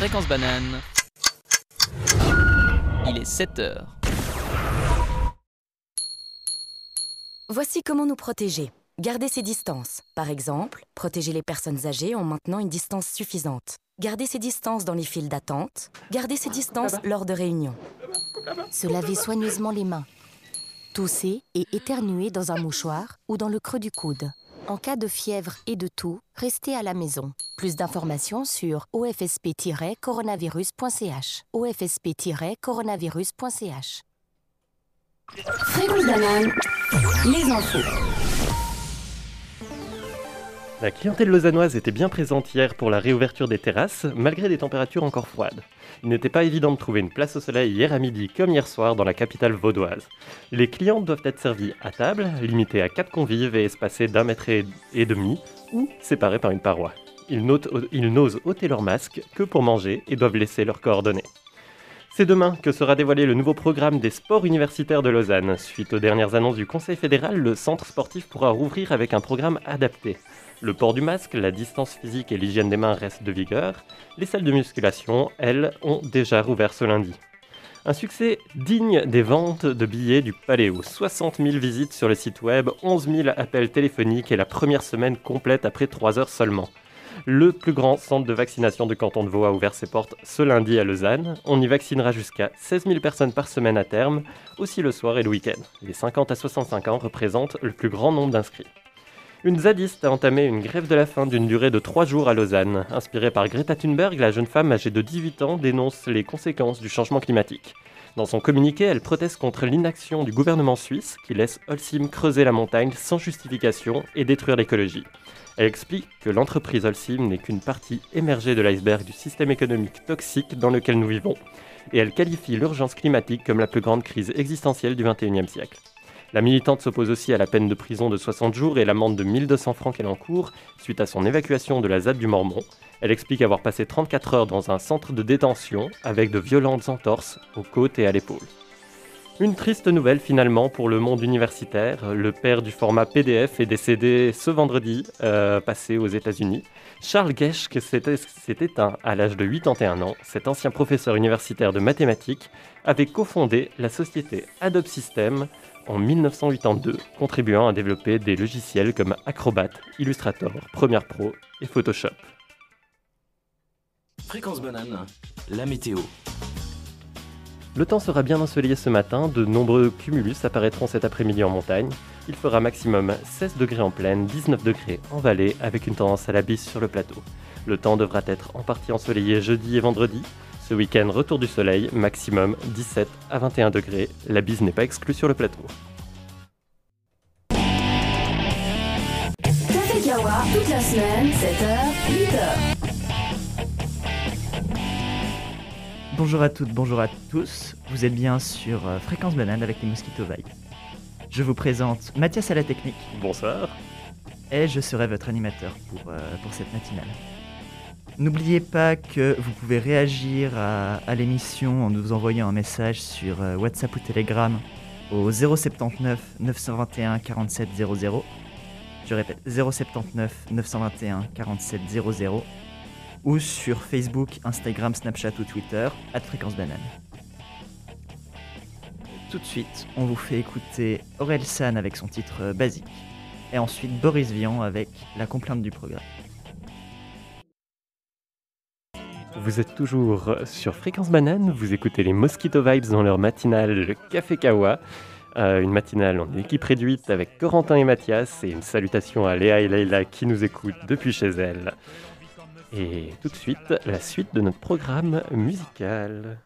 Fréquence banane. Il est 7 heures. Voici comment nous protéger. Garder ses distances. Par exemple, protéger les personnes âgées en maintenant une distance suffisante. Garder ses distances dans les files d'attente. Garder ses distances lors de réunions. Se laver soigneusement les mains. Tousser et éternuer dans un mouchoir ou dans le creux du coude. En cas de fièvre et de toux, restez à la maison. Plus d'informations sur ofsp-coronavirus.ch. ofsp-coronavirus.ch. Fréquence les infos. La clientèle lausannoise était bien présente hier pour la réouverture des terrasses, malgré des températures encore froides. Il n'était pas évident de trouver une place au soleil hier à midi comme hier soir dans la capitale vaudoise. Les clients doivent être servis à table, limités à 4 convives et espacés d'un mètre et demi, ou séparés par une paroi. Ils n'osent ôter leur masque que pour manger et doivent laisser leurs coordonnées. C'est demain que sera dévoilé le nouveau programme des sports universitaires de Lausanne. Suite aux dernières annonces du Conseil fédéral, le centre sportif pourra rouvrir avec un programme adapté. Le port du masque, la distance physique et l'hygiène des mains restent de vigueur. Les salles de musculation, elles, ont déjà rouvert ce lundi. Un succès digne des ventes de billets du Paléo. 60 000 visites sur le site web, 11 000 appels téléphoniques et la première semaine complète après 3 heures seulement. Le plus grand centre de vaccination de canton de Vaud a ouvert ses portes ce lundi à Lausanne. On y vaccinera jusqu'à 16 000 personnes par semaine à terme, aussi le soir et le week-end. Les 50 à 65 ans représentent le plus grand nombre d'inscrits. Une zadiste a entamé une grève de la faim d'une durée de 3 jours à Lausanne. Inspirée par Greta Thunberg, la jeune femme âgée de 18 ans dénonce les conséquences du changement climatique. Dans son communiqué, elle proteste contre l'inaction du gouvernement suisse qui laisse Holcim creuser la montagne sans justification et détruire l'écologie. Elle explique que l'entreprise Holcim n'est qu'une partie émergée de l'iceberg du système économique toxique dans lequel nous vivons, et elle qualifie l'urgence climatique comme la plus grande crise existentielle du XXIe siècle. La militante s'oppose aussi à la peine de prison de 60 jours et l'amende de 1200 francs qu'elle encourt suite à son évacuation de la ZAD du Mormon. Elle explique avoir passé 34 heures dans un centre de détention avec de violentes entorses aux côtes et à l'épaule. Une triste nouvelle finalement pour le monde universitaire. Le père du format PDF est décédé ce vendredi, euh, passé aux États-Unis. Charles Geschke s'est éteint à l'âge de 81 ans. Cet ancien professeur universitaire de mathématiques avait cofondé la société Adobe System, en 1982, contribuant à développer des logiciels comme Acrobat, Illustrator, Premiere Pro et Photoshop. Fréquence banane, la météo. Le temps sera bien ensoleillé ce matin, de nombreux cumulus apparaîtront cet après-midi en montagne. Il fera maximum 16 degrés en plaine, 19 degrés en vallée, avec une tendance à la bise sur le plateau. Le temps devra être en partie ensoleillé jeudi et vendredi. Ce week-end, retour du soleil, maximum 17 à 21 degrés. La bise n'est pas exclue sur le plateau. Café Kawa, toute la semaine, 7h, 8h. Bonjour à toutes, bonjour à tous. Vous êtes bien sur euh, Fréquence Banane avec les Mosquito Vibes. Je vous présente Mathias à la technique. Bonsoir. Et je serai votre animateur pour, euh, pour cette matinale. N'oubliez pas que vous pouvez réagir à, l'émission en nous envoyant un message sur euh, WhatsApp ou Telegram au 079 921 47 00. Je répète, 079 921 47 00 ou sur Facebook, Instagram, Snapchat ou Twitter, à Fréquence Banane. Tout de suite, on vous fait écouter Aurel San avec son titre euh, basique, et ensuite Boris Vian avec la complainte du programme. Vous êtes toujours sur Fréquence Banane, vous écoutez les Mosquito Vibes dans leur matinale Café Kawa. Euh, une matinale en équipe réduite avec Corentin et Mathias et une salutation à Léa et Leïla qui nous écoutent depuis chez elles. Et tout de suite, la suite de notre programme musical.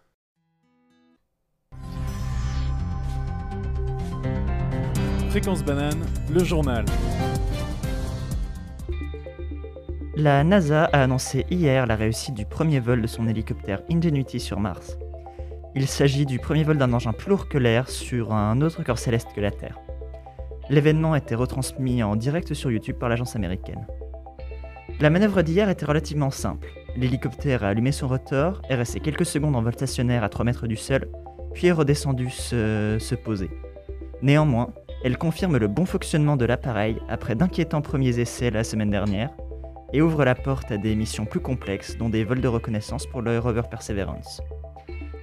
Fréquence banane, le journal. La NASA a annoncé hier la réussite du premier vol de son hélicoptère Ingenuity sur Mars. Il s'agit du premier vol d'un engin plus lourd que l'air sur un autre corps céleste que la Terre. L'événement a été retransmis en direct sur YouTube par l'agence américaine. La manœuvre d'hier était relativement simple. L'hélicoptère a allumé son rotor, est resté quelques secondes en vol stationnaire à 3 mètres du sol, puis est redescendu se, se poser. Néanmoins, elle confirme le bon fonctionnement de l'appareil après d'inquiétants premiers essais la semaine dernière, et ouvre la porte à des missions plus complexes, dont des vols de reconnaissance pour le rover Perseverance.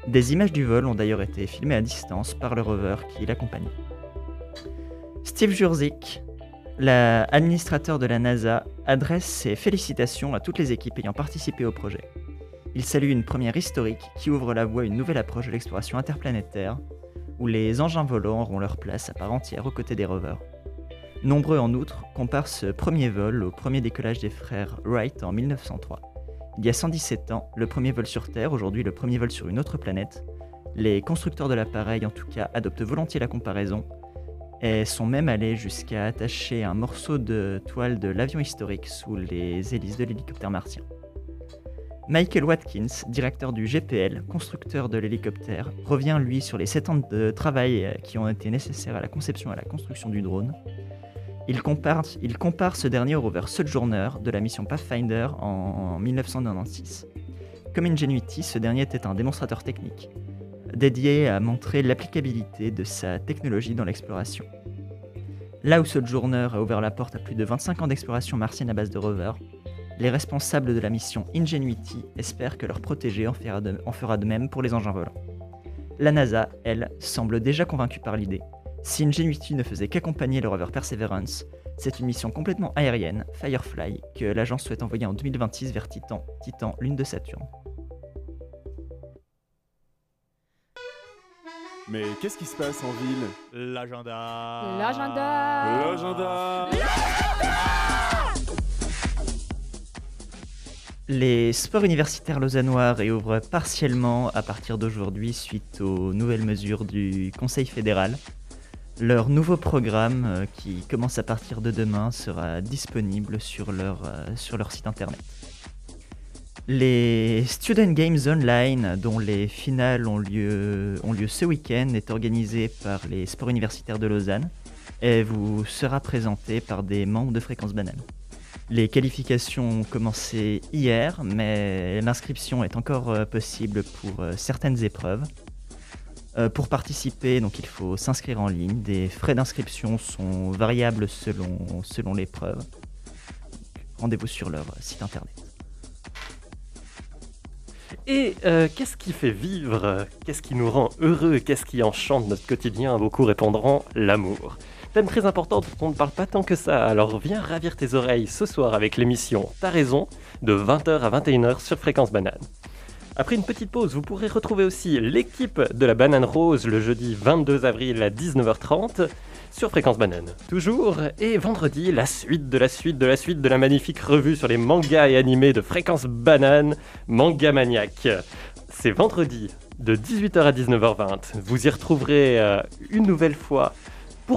Des images du vol ont d'ailleurs été filmées à distance par le rover qui l'accompagnait. Steve Jurzik, l'administrateur de la NASA, adresse ses félicitations à toutes les équipes ayant participé au projet. Il salue une première historique qui ouvre la voie à une nouvelle approche de l'exploration interplanétaire, où les engins volants auront leur place à part entière aux côtés des rovers. Nombreux en outre comparent ce premier vol au premier décollage des frères Wright en 1903. Il y a 117 ans, le premier vol sur Terre, aujourd'hui le premier vol sur une autre planète. Les constructeurs de l'appareil, en tout cas, adoptent volontiers la comparaison et sont même allés jusqu'à attacher un morceau de toile de l'avion historique sous les hélices de l'hélicoptère martien. Michael Watkins, directeur du GPL, constructeur de l'hélicoptère, revient lui sur les 7 ans de travail euh, qui ont été nécessaires à la conception et à la construction du drone. Il compare, ce dernier au rover Sojourner de la mission Pathfinder en 1996. Comme Ingenuity, ce dernier était un démonstrateur technique, dédié à montrer l'applicabilité de sa technologie dans l'exploration. Là où Sojourner a ouvert la porte à plus de 25 ans d'exploration martienne à base de rovers, les responsables de la mission Ingenuity espèrent que leur protégé en fera, de, en fera de même pour les engins volants. La NASA, elle, semble déjà convaincue par l'idée. Si Ingenuity ne faisait qu'accompagner le rover Perseverance, c'est une mission complètement aérienne, Firefly, que l'agence souhaite envoyer en 2026 vers Titan, Titan, lune de Saturne. Mais qu'est-ce qui se passe en ville? L'agenda. L'agenda. L'agenda Les sports universitaires lausannois réouvrent partiellement à partir d'aujourd'hui suite aux nouvelles mesures du Conseil fédéral. Leur nouveau programme, euh, qui commence à partir de demain, sera disponible sur leur, euh, sur leur site internet. Les Student Games Online, dont les finales ont lieu, ont lieu ce week-end, est organisé par les sports universitaires de Lausanne et vous sera présenté par des membres de Fréquence Banane. Les qualifications ont commencé hier, mais l'inscription est encore euh, possible pour euh, certaines épreuves. Euh, pour participer, donc il faut s'inscrire en ligne. Des frais d'inscription sont variables selon, selon l'épreuve. Rendez-vous sur leur site internet. Et qu'est-ce qui fait vivre Qu'est-ce qui nous rend heureux Qu'est-ce qui enchante notre quotidien? Beaucoup répondront l'amour. Thème très important dont on ne parle pas tant que ça, alors viens ravir tes oreilles ce soir avec l'émission T'as raison, de 20h à 21h sur Fréquence Banane. Après une petite pause, vous pourrez retrouver aussi l'équipe de la Banane Rose le jeudi 22 avril à 19h30 sur Fréquence Banane. Toujours, et vendredi, la suite de la suite de la suite de la magnifique revue sur les mangas et animés de Fréquence Banane, Manga Maniac. C'est vendredi de 18h à 19h20. Vous y retrouverez euh, une nouvelle fois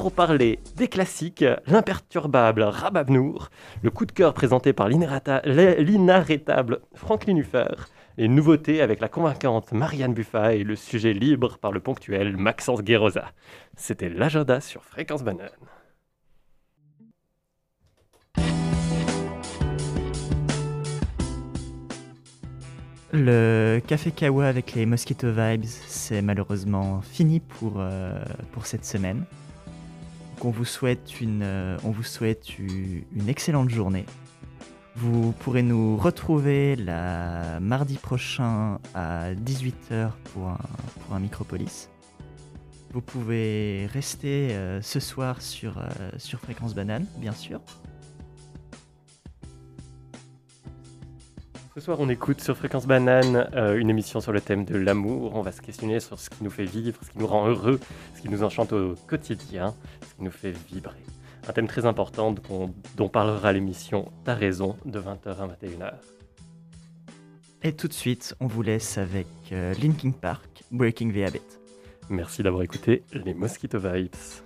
pour parler des classiques, l'imperturbable Rababnour, le coup de cœur présenté par l'inarrêta- l'inarrêtable Franklin Huffer, les nouveautés avec la convaincante Marianne Buffa et le sujet libre par le ponctuel Maxence Guérosa. C'était l'agenda sur Fréquence Banane. Le Café Kawa avec les Mosquito Vibes, c'est malheureusement fini pour, euh, pour cette semaine. Donc on vous souhaite une, euh, on vous souhaite une excellente journée. Vous pourrez nous retrouver la mardi prochain à 18h pour un, pour un Micropolis. Vous pouvez rester euh, ce soir euh, sur Fréquence Banane, bien sûr. Ce soir, on écoute sur Fréquence Banane euh, une émission sur le thème de l'amour. On va se questionner sur ce qui nous fait vivre, ce qui nous rend heureux, ce qui nous enchante au quotidien, ce qui nous fait vibrer. Un thème très important dont, dont parlera l'émission T'as raison de 20h à 21h. Et tout de suite, on vous laisse avec euh, Linkin Park, Breaking the Habit. Merci d'avoir écouté les Mosquito Vibes.